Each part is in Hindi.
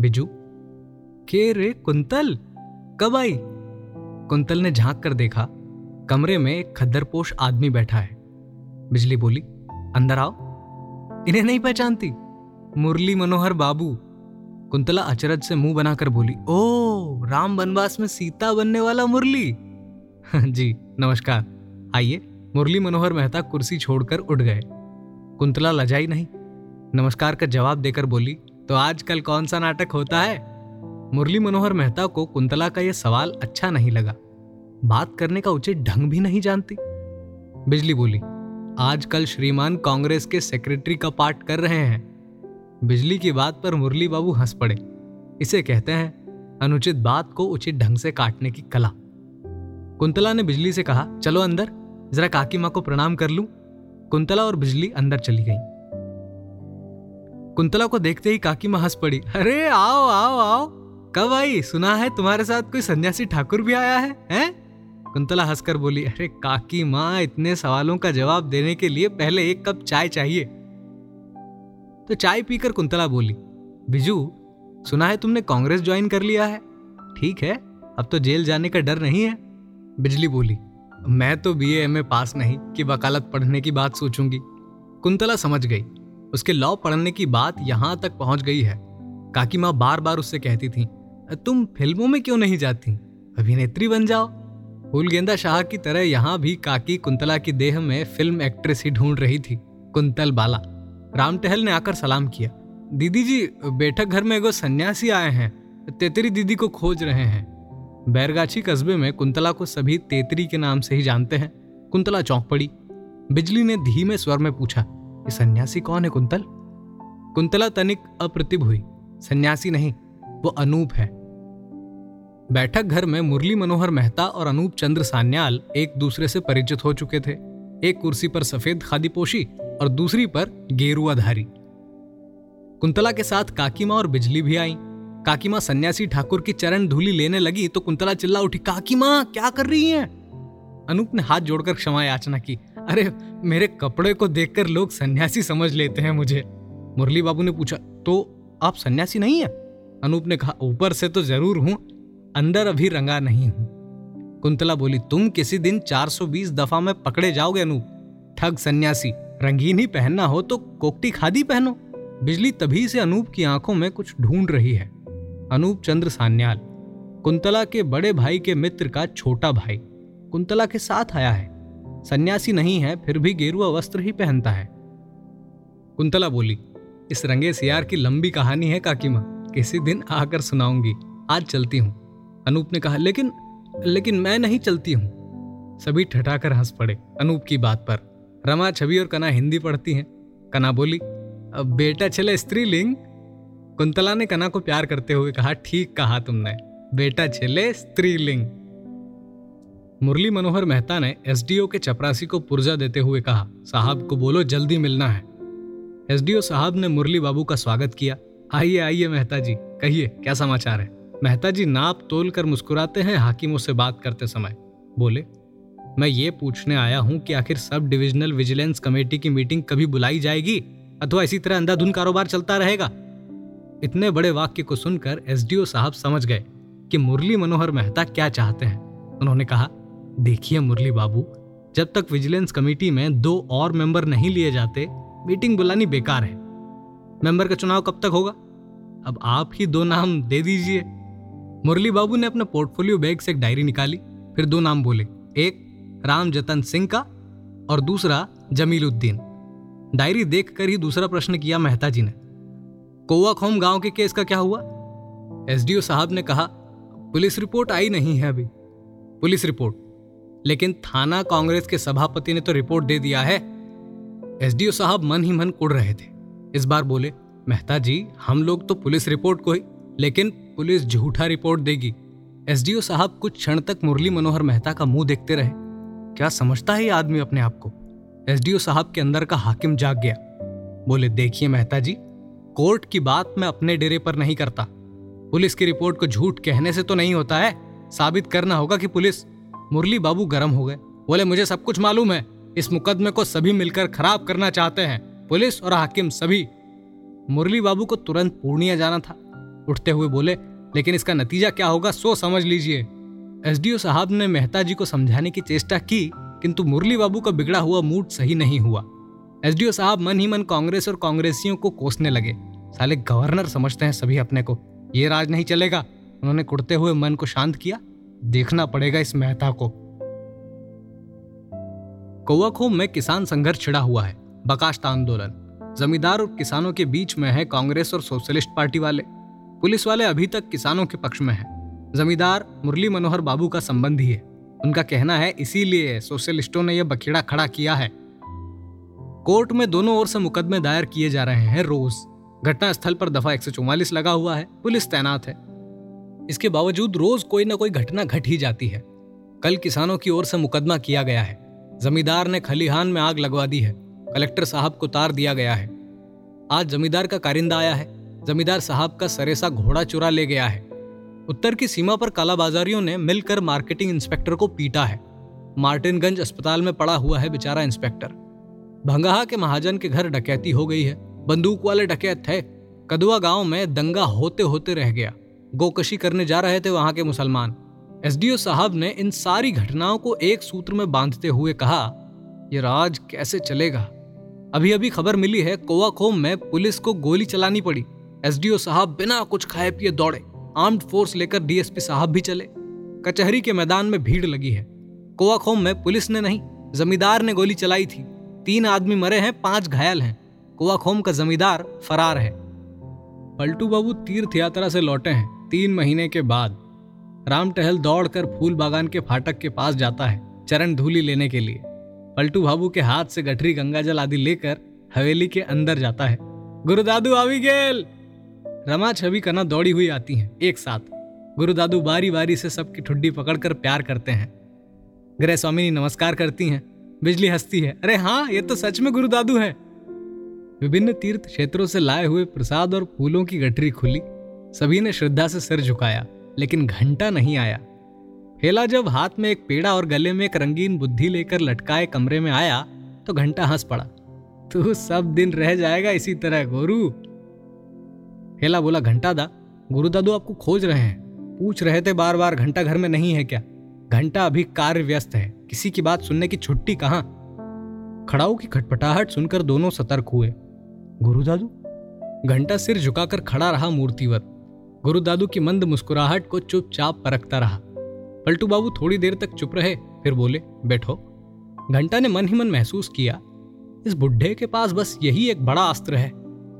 बिजू। के रे कुंतल? कब आई? कुंतल ने झाँक कर देखा। कमरे में एक खद्दरपोश आदमी बैठा है। बिजली बोली, अंदर आओ। इन्हें नहीं पहचानती। मुरली मनोहर बाबू। कुंतला अचरज से मुँह बनाकर बोली, ओ, राम वनवास में सीता बनने वाला मुरली? जी, नमस्कार। आइए। मुरली मनोहर मेहता कुर्सी छोड़कर उठ गए। कुंतला लजाई नहीं। नमस्कार का जवाब देकर बोली तो आजकल कौन सा नाटक होता है? मुरली मनोहर मेहता को कुंतला का यह सवाल अच्छा नहीं लगा। बात करने का उचित ढंग भी नहीं जानती। बिजली बोली, आजकल श्रीमान कांग्रेस के सेक्रेटरी का पाठ कर रहे हैं। बिजली की बात पर मुरली बाबू हंस पड़े। इसे कहते हैं, अनुचित बात को उचित ढंग से काटने की कला। कुंतला ने बिजली से कहा, चलो अंदर, जरा काकी माँ को प्रणाम कर लूँ। कुंतला और बिजली अंदर चली गई। कुंतला को देखते ही काकी माँ हंस पड़ी। अरे, आओ आओ आओ। कब आई? सुना है तुम्हारे साथ कोई सन्यासी ठाकुर भी आया है, हैं? कुंतला हंसकर बोली, अरे, काकी माँ, इतने सवालों का जवाब देने के लिए पहले एक कप चाय चाहिए। तो चाय पीकर कुंतला बोली, बिजू, सुना है तुमने कांग्रेस ज्वाइन कर लिया है? ठीक है, अब तो जेल जाने का डर नहीं है? बिजली बोली, मैं तो बी एम पास नहीं, कि वकालत पढ़ने की बात सोचूँगी। कुंतला समझ गई उसके लॉ पढ़ने की बात यहाँ तक पहुँच गई है। काकी माँ बार बार उससे कहती थी, तुम फ़िल्मों में क्यों नहीं जाती? अभिनेत्री बन जाओ। फूल गेंदा शाह की तरह यहाँ भी काकी कुंतला की देह में फ़िल्म एक्ट्रेस ही ढूंढ रही थी, कुंतल बाला। राम टहल ने आकर सलाम किया, दीदी जी, बैठक घर में एगो सन्यासी आए हैं, तेतरी दीदी को खोज रहे हैं। बैरगाछी कस्बे में कुंतला को सभी तेतरी के नाम से ही जानते हैं। कुंतला चौंक पड़ी। बिजली ने धीमे स्वर में पूछा ये सन्यासी कौन है कुंतल? कुंतला तनिक अप्रतिभ हुई। सन्यासी नहीं, वो अनूप है। बैठक घर में मुरली मनोहर मेहता और अनूप चंद्र सान्याल एक दूसरे से परिचित हो चुके थे। एक कुर्सी पर सफ़ेद खादी पोशी और दूसरी पर गेरुआधारी। कुंतला के साथ काकीमा और बिजली भी आई। काकीमा सन्यासी ठाकुर की चरण धूली लेने लगी तो कुंतला चिल्ला उठी, काकीमा, क्या कर रही हैं? अनूप ने हाथ जोड़कर क्षमा याचना की। अरे, मेरे कपड़े को देखकर लोग सन्यासी समझ लेते हैं मुझे। मुरली बाबू ने पूछा तो आप सन्यासी नहीं है? अनूप ने कहा, ऊपर से तो ज़रूर हूँ, अंदर अभी रंगा नहीं हूँ। कुंतला बोली, तुम किसी दिन 420 दफ़ा में पकड़े जाओगे अनूप। ठग सन्यासी, रंगीन ही पहनना हो तो कोकटी खादी पहनो। बिजली तभी से अनूप की आँखों में कुछ ढूंढ रही है। अनूप चंद्र सान्याल, कुंतला के बड़े भाई के मित्र का छोटा भाई, कुंतला के साथ आया है। सन्यासी नहीं है, फिर भी गेरुआ वस्त्र ही पहनता है। कुंतला बोली, इस रंगे सियार की लंबी कहानी है काकी माँ किसी दिन आकर सुनाऊँगी। आज चलती हूँ। अनूप ने कहा, लेकिन लेकिन मैं नहीं चलती हूँ। सभी ठठाकर हंस पड़े अनूप की बात पर। रमा छवि और कना हिंदी पढ़ती हैं। कना बोली, अब बेटा चले स्त्रीलिंग। कुंतला ने कना को प्यार करते हुए कहा, ठीक कहा तुमने। बेटा चले स्त्रीलिंग। मुरली मनोहर मेहता ने एसडीओ के चपरासी को पुर्जा देते हुए कहा, साहब को बोलो, जल्दी मिलना है. एसडीओ साहब ने मुरली बाबू का स्वागत किया। आइए आइए मेहता जी, कहिए, क्या समाचार है? मेहता जी नाप तोल कर मुस्कुराते हैं, हाकिमों से बात करते समय। बोले, मैं ये पूछने आया हूँ कि आखिर सब डिविजनल विजिलेंस कमेटी की मीटिंग कभी बुलाई जाएगी अथवा इसी तरह अंधाधुन कारोबार चलता रहेगा? इतने बड़े वाक्य को सुनकर एसडीओ साहब समझ गए कि मुरली मनोहर मेहता क्या चाहते हैं। उन्होंने कहा देखिए मुरली बाबू, जब तक विजिलेंस कमेटी में दो और मेंबर नहीं लिए जाते, मीटिंग बुलानी बेकार है। मेंबर का चुनाव कब तक होगा? अब आप ही दो नाम दे दीजिए। मुरली बाबू ने अपना पोर्टफोलियो बैग से एक डायरी निकाली, फिर दो नाम बोले। एक, राम जतन सिंह का, और दूसरा जमीलुद्दीन डायरी देखकर ही दूसरा प्रश्न किया मेहता जी ने। कोवा खोम गाँव के केस का क्या हुआ? एसडीओ साहब ने कहा, पुलिस रिपोर्ट आई नहीं है अभी। Police report. लेकिन थाना कांग्रेस के सभापति ने तो रिपोर्ट दे दिया है। एसडीओ साहब मन ही मन कुड़ रहे थे। इस बार बोले, मेहता जी, हम लोग तो पुलिस रिपोर्ट को ही, लेकिन पुलिस झूठा रिपोर्ट देगी। एसडीओ साहब कुछ क्षण तक मुरली मनोहर मेहता का मुँह देखते रहे। क्या समझता है ये आदमी अपने आप को? एसडीओ साहब के अंदर का हाकिम जाग गया। बोले, देखिए मेहता जी, कोर्ट की बात मैं अपने डेरे पर नहीं करता। पुलिस की रिपोर्ट को झूठ कहने से तो नहीं होता है। साबित करना होगा कि पुलिस मुरली बाबू गर्म हो गए। बोले, मुझे सब कुछ मालूम है। इस मुकदमे को सभी मिलकर खराब करना चाहते हैं। पुलिस और हाकिम सभी। मुरली बाबू को तुरंत पूर्णिया जाना था। उठते हुए बोले, लेकिन इसका नतीजा क्या होगा, सो समझ लीजिए। एसडीओ साहब ने मेहता जी को समझाने की चेष्टा की, किंतु मुरली बाबू का बिगड़ा हुआ मूड सही नहीं हुआ। एसडीओ साहब मन ही मन कांग्रेस और कांग्रेसियों को कोसने लगे। साले गवर्नर समझते हैं सभी अपने को। ये राज नहीं चलेगा। उन्होंने कुड़ते हुए मन को शांत किया। देखना पड़ेगा इस मेहता को। कौआखोम में किसान संघर्ष छिड़ा हुआ है, बकाश्ता आंदोलन। जमींदार और किसानों के बीच में है कांग्रेस और सोशलिस्ट पार्टी वाले। पुलिस वाले अभी तक किसानों के पक्ष में है। जमींदार मुरली मनोहर बाबू का संबंध ही। है उनका कहना है, इसीलिए सोशलिस्टों ने यह बखेड़ा खड़ा किया है। कोर्ट में दोनों ओर से मुकदमे दायर किए जा रहे हैं रोज। घटना स्थल पर दफ़ा एक सौ चौवालीस लगा हुआ है। पुलिस तैनात है। इसके बावजूद रोज कोई ना कोई घटना घट ही जाती है। कल किसानों की ओर से मुकदमा किया गया है। जमींदार ने खलिहान में आग लगवा दी है। कलेक्टर साहब को तार दिया गया है। आज जमींदार का कारिंदा आया है। जमींदार साहब का सरेसा घोड़ा चुरा ले गया है। उत्तर की सीमा पर कालाबाजारियों ने मिलकर मार्केटिंग इंस्पेक्टर को पीटा है। मार्टिनगंज अस्पताल में पड़ा हुआ है बेचारा इंस्पेक्टर। भंगाहा के महाजन के घर डकैती हो गई है। बंदूक वाले डकैत थे। कदुआ गाँव में दंगा होते होते रह गया। गोकशी करने जा रहे थे वहाँ के मुसलमान। एसडीओ साहब ने इन सारी घटनाओं को एक सूत्र में बांधते हुए कहा यह राज कैसे चलेगा? अभी अभी खबर मिली है कोवाखोम में पुलिस को गोली चलानी पड़ी। एसडीओ साहब बिना कुछ खाए पिए दौड़े। आर्म्ड फोर्स लेकर डीएसपी साहब भी चले। कचहरी के मैदान में भीड़ लगी है। कोवाखोम में पुलिस ने नहीं, जमींदार ने गोली चलाई थी। तीन आदमी मरे हैं, पाँच घायल हैं। कुआखोम का जमींदार फरार है। पलटू बाबू तीर्थ यात्रा से लौटे हैं। तीन महीने के बाद राम टहल दौड़कर फूल बागान के फाटक के पास जाता है चरण धूली लेने के लिए। पलटू बाबू के हाथ से गठरी गंगाजल आदि लेकर हवेली के अंदर जाता है। गुरुदादू आवी गेल। रमा छवि कना दौड़ी हुई आती हैं एक साथ। गुरुदादू बारी बारी से सबकी ठुड्डी पकड़कर प्यार करते हैं। गृह स्वामिनी नमस्कार करती हैं। बिजली हंसती है। अरे हाँ ये तो सच में गुरुदादू है। विभिन्न तीर्थ क्षेत्रों से लाए हुए प्रसाद और फूलों की गठरी खुली। सभी ने श्रद्धा से सिर झुकाया, लेकिन घंटा नहीं आया। हेला जब हाथ में एक पेड़ा और गले में एक रंगीन बुद्धि लेकर लटकाए कमरे में आया तो घंटा हंस पड़ा। तू सब दिन रह जाएगा इसी तरह, गोरू। हेला बोला, घंटा दा, गुरु दादू आपको खोज रहे हैं। पूछ रहे थे बार बार घंटा घर में नहीं है क्या? घंटा अभी कार्य व्यस्त है, किसी की बात सुनने की छुट्टी कहाँ? खड़ाऊ की खटपटाहट सुनकर दोनों सतर्क हुए। गुरु दादू? घंटा सिर झुकाकर खड़ा रहा मूर्तिवत। गुरु दादू की मंद मुस्कुराहट को चुपचाप परखता रहा। पलटू बाबू थोड़ी देर तक चुप रहे, फिर बोले, बैठो। घंटा ने मन ही मन महसूस किया, इस बुढ़े के पास बस यही एक बड़ा अस्त्र है।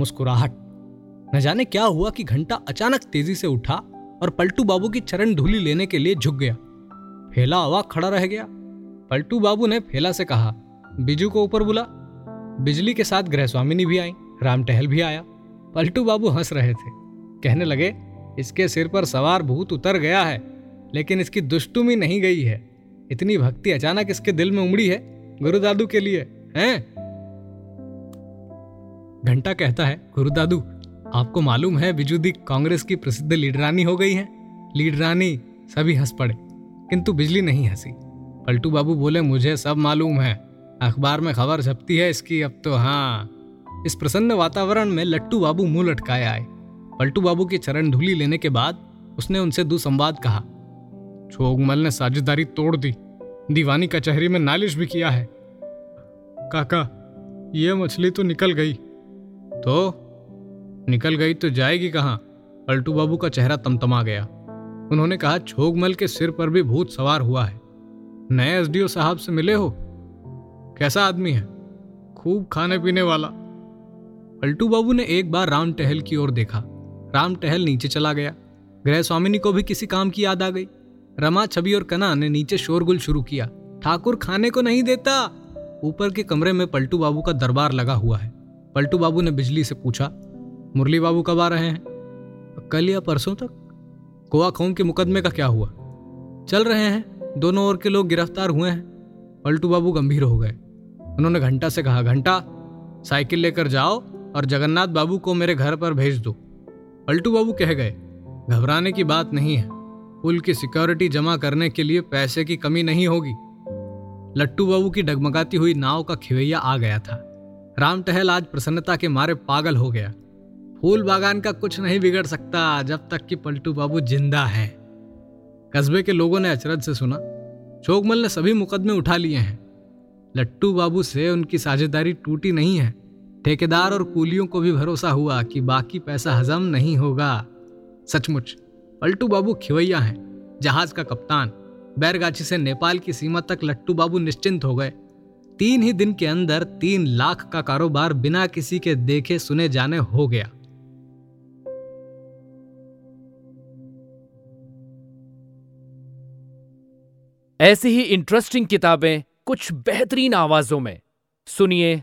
मुस्कुराहट। न जाने क्या हुआ कि घंटा अचानक तेज़ी से उठा और पलटू बाबू की चरण धूली लेने के लिए झुक गया। फेला अवाक खड़ा रह गया। पलटू बाबू ने फेला से कहा, बिजू को ऊपर बुला। बिजली के साथ गृह स्वामिनी भी आई राम टहल भी आया। पलटू बाबू हंस रहे थे। कहने लगे इसके सिर पर सवार भूत उतर गया है, लेकिन इसकी दुष्टुमी नहीं गई है। इतनी भक्ति अचानक इसके दिल में उमड़ी है, गुरु दादू के लिए, हैं? घंटा कहता है, गुरु दादू, आपको मालूम है बिजुदी कांग्रेस की प्रसिद्ध लीडरानी हो गई है? लीडरानी, सभी हंस पड़े, किंतु बिजली नहीं हँसी। पलटू बाबू बोले, मुझे सब मालूम है, अखबार में खबर छपती है इसकी, अब तो हाँ। इस प्रसन्न वातावरण में लट्टू बाबू मुँह लटकाए आए। पलटू बाबू की चरण धूली लेने के बाद उसने उनसे दुसंवाद कहा। छोगमल ने साझेदारी तोड़ दी। दीवानी कचहरी में नालिश भी किया है। काका, ये मछली तो निकल गई। तो? निकल गई तो जाएगी कहाँ? पलटू बाबू का चेहरा तमतमा गया। उन्होंने कहा छोगमल के सिर पर भी भूत सवार हुआ है। नए एसडीओ साहब से मिले हो? कैसा आदमी है? खूब खाने पीने वाला। पलटू बाबू ने एक बार राम टहल की ओर देखा। राम टहल नीचे चला गया। गृह स्वामिनी को भी किसी काम की याद आ गई। रमा छवि और कना ने नीचे शोरगुल शुरू किया। ठाकुर खाने को नहीं देता। ऊपर के कमरे में पलटू बाबू का दरबार लगा हुआ है। पलटू बाबू ने बिजली से पूछा, मुरली बाबू कब आ रहे हैं? कल या परसों तक। कोआ खोम के मुकदमे का क्या हुआ? चल रहे हैं। दोनों ओर के लोग गिरफ़्तार हुए हैं। पलटू बाबू गंभीर हो गए। उन्होंने घंटा से कहा, घंटा, साइकिल लेकर जाओ और जगन्नाथ बाबू को मेरे घर पर भेज दो। पलटू बाबू कह गए, घबराने की बात नहीं है। पुल की सिक्योरिटी जमा करने के लिए पैसे की कमी नहीं होगी। लट्टू बाबू की डगमगाती हुई नाव का खिवैया आ गया था। राम टहल आज प्रसन्नता के मारे पागल हो गया। फूल बागान का कुछ नहीं बिगड़ सकता, जब तक कि पलटू बाबू ज़िंदा है। कस्बे के लोगों ने अचरज से सुना चोकमल ने सभी मुकदमे उठा लिए हैं। लट्टू बाबू से उनकी साझेदारी टूटी नहीं है। ठेकेदार और कूलियों को भी भरोसा हुआ कि बाकी पैसा हजम नहीं होगा। सचमुच, पलटू बाबू खिवैया हैं, जहाज़ का कप्तान। बैरगाछी से नेपाल की सीमा तक लट्टू बाबू निश्चिंत हो गए। तीन ही दिन के अंदर तीन लाख का कारोबार बिना किसी के देखे सुने जाने हो गया। ऐसी ही इंटरेस्टिंग किताबें कुछ बेहतरीन आवाजों में। सुनिए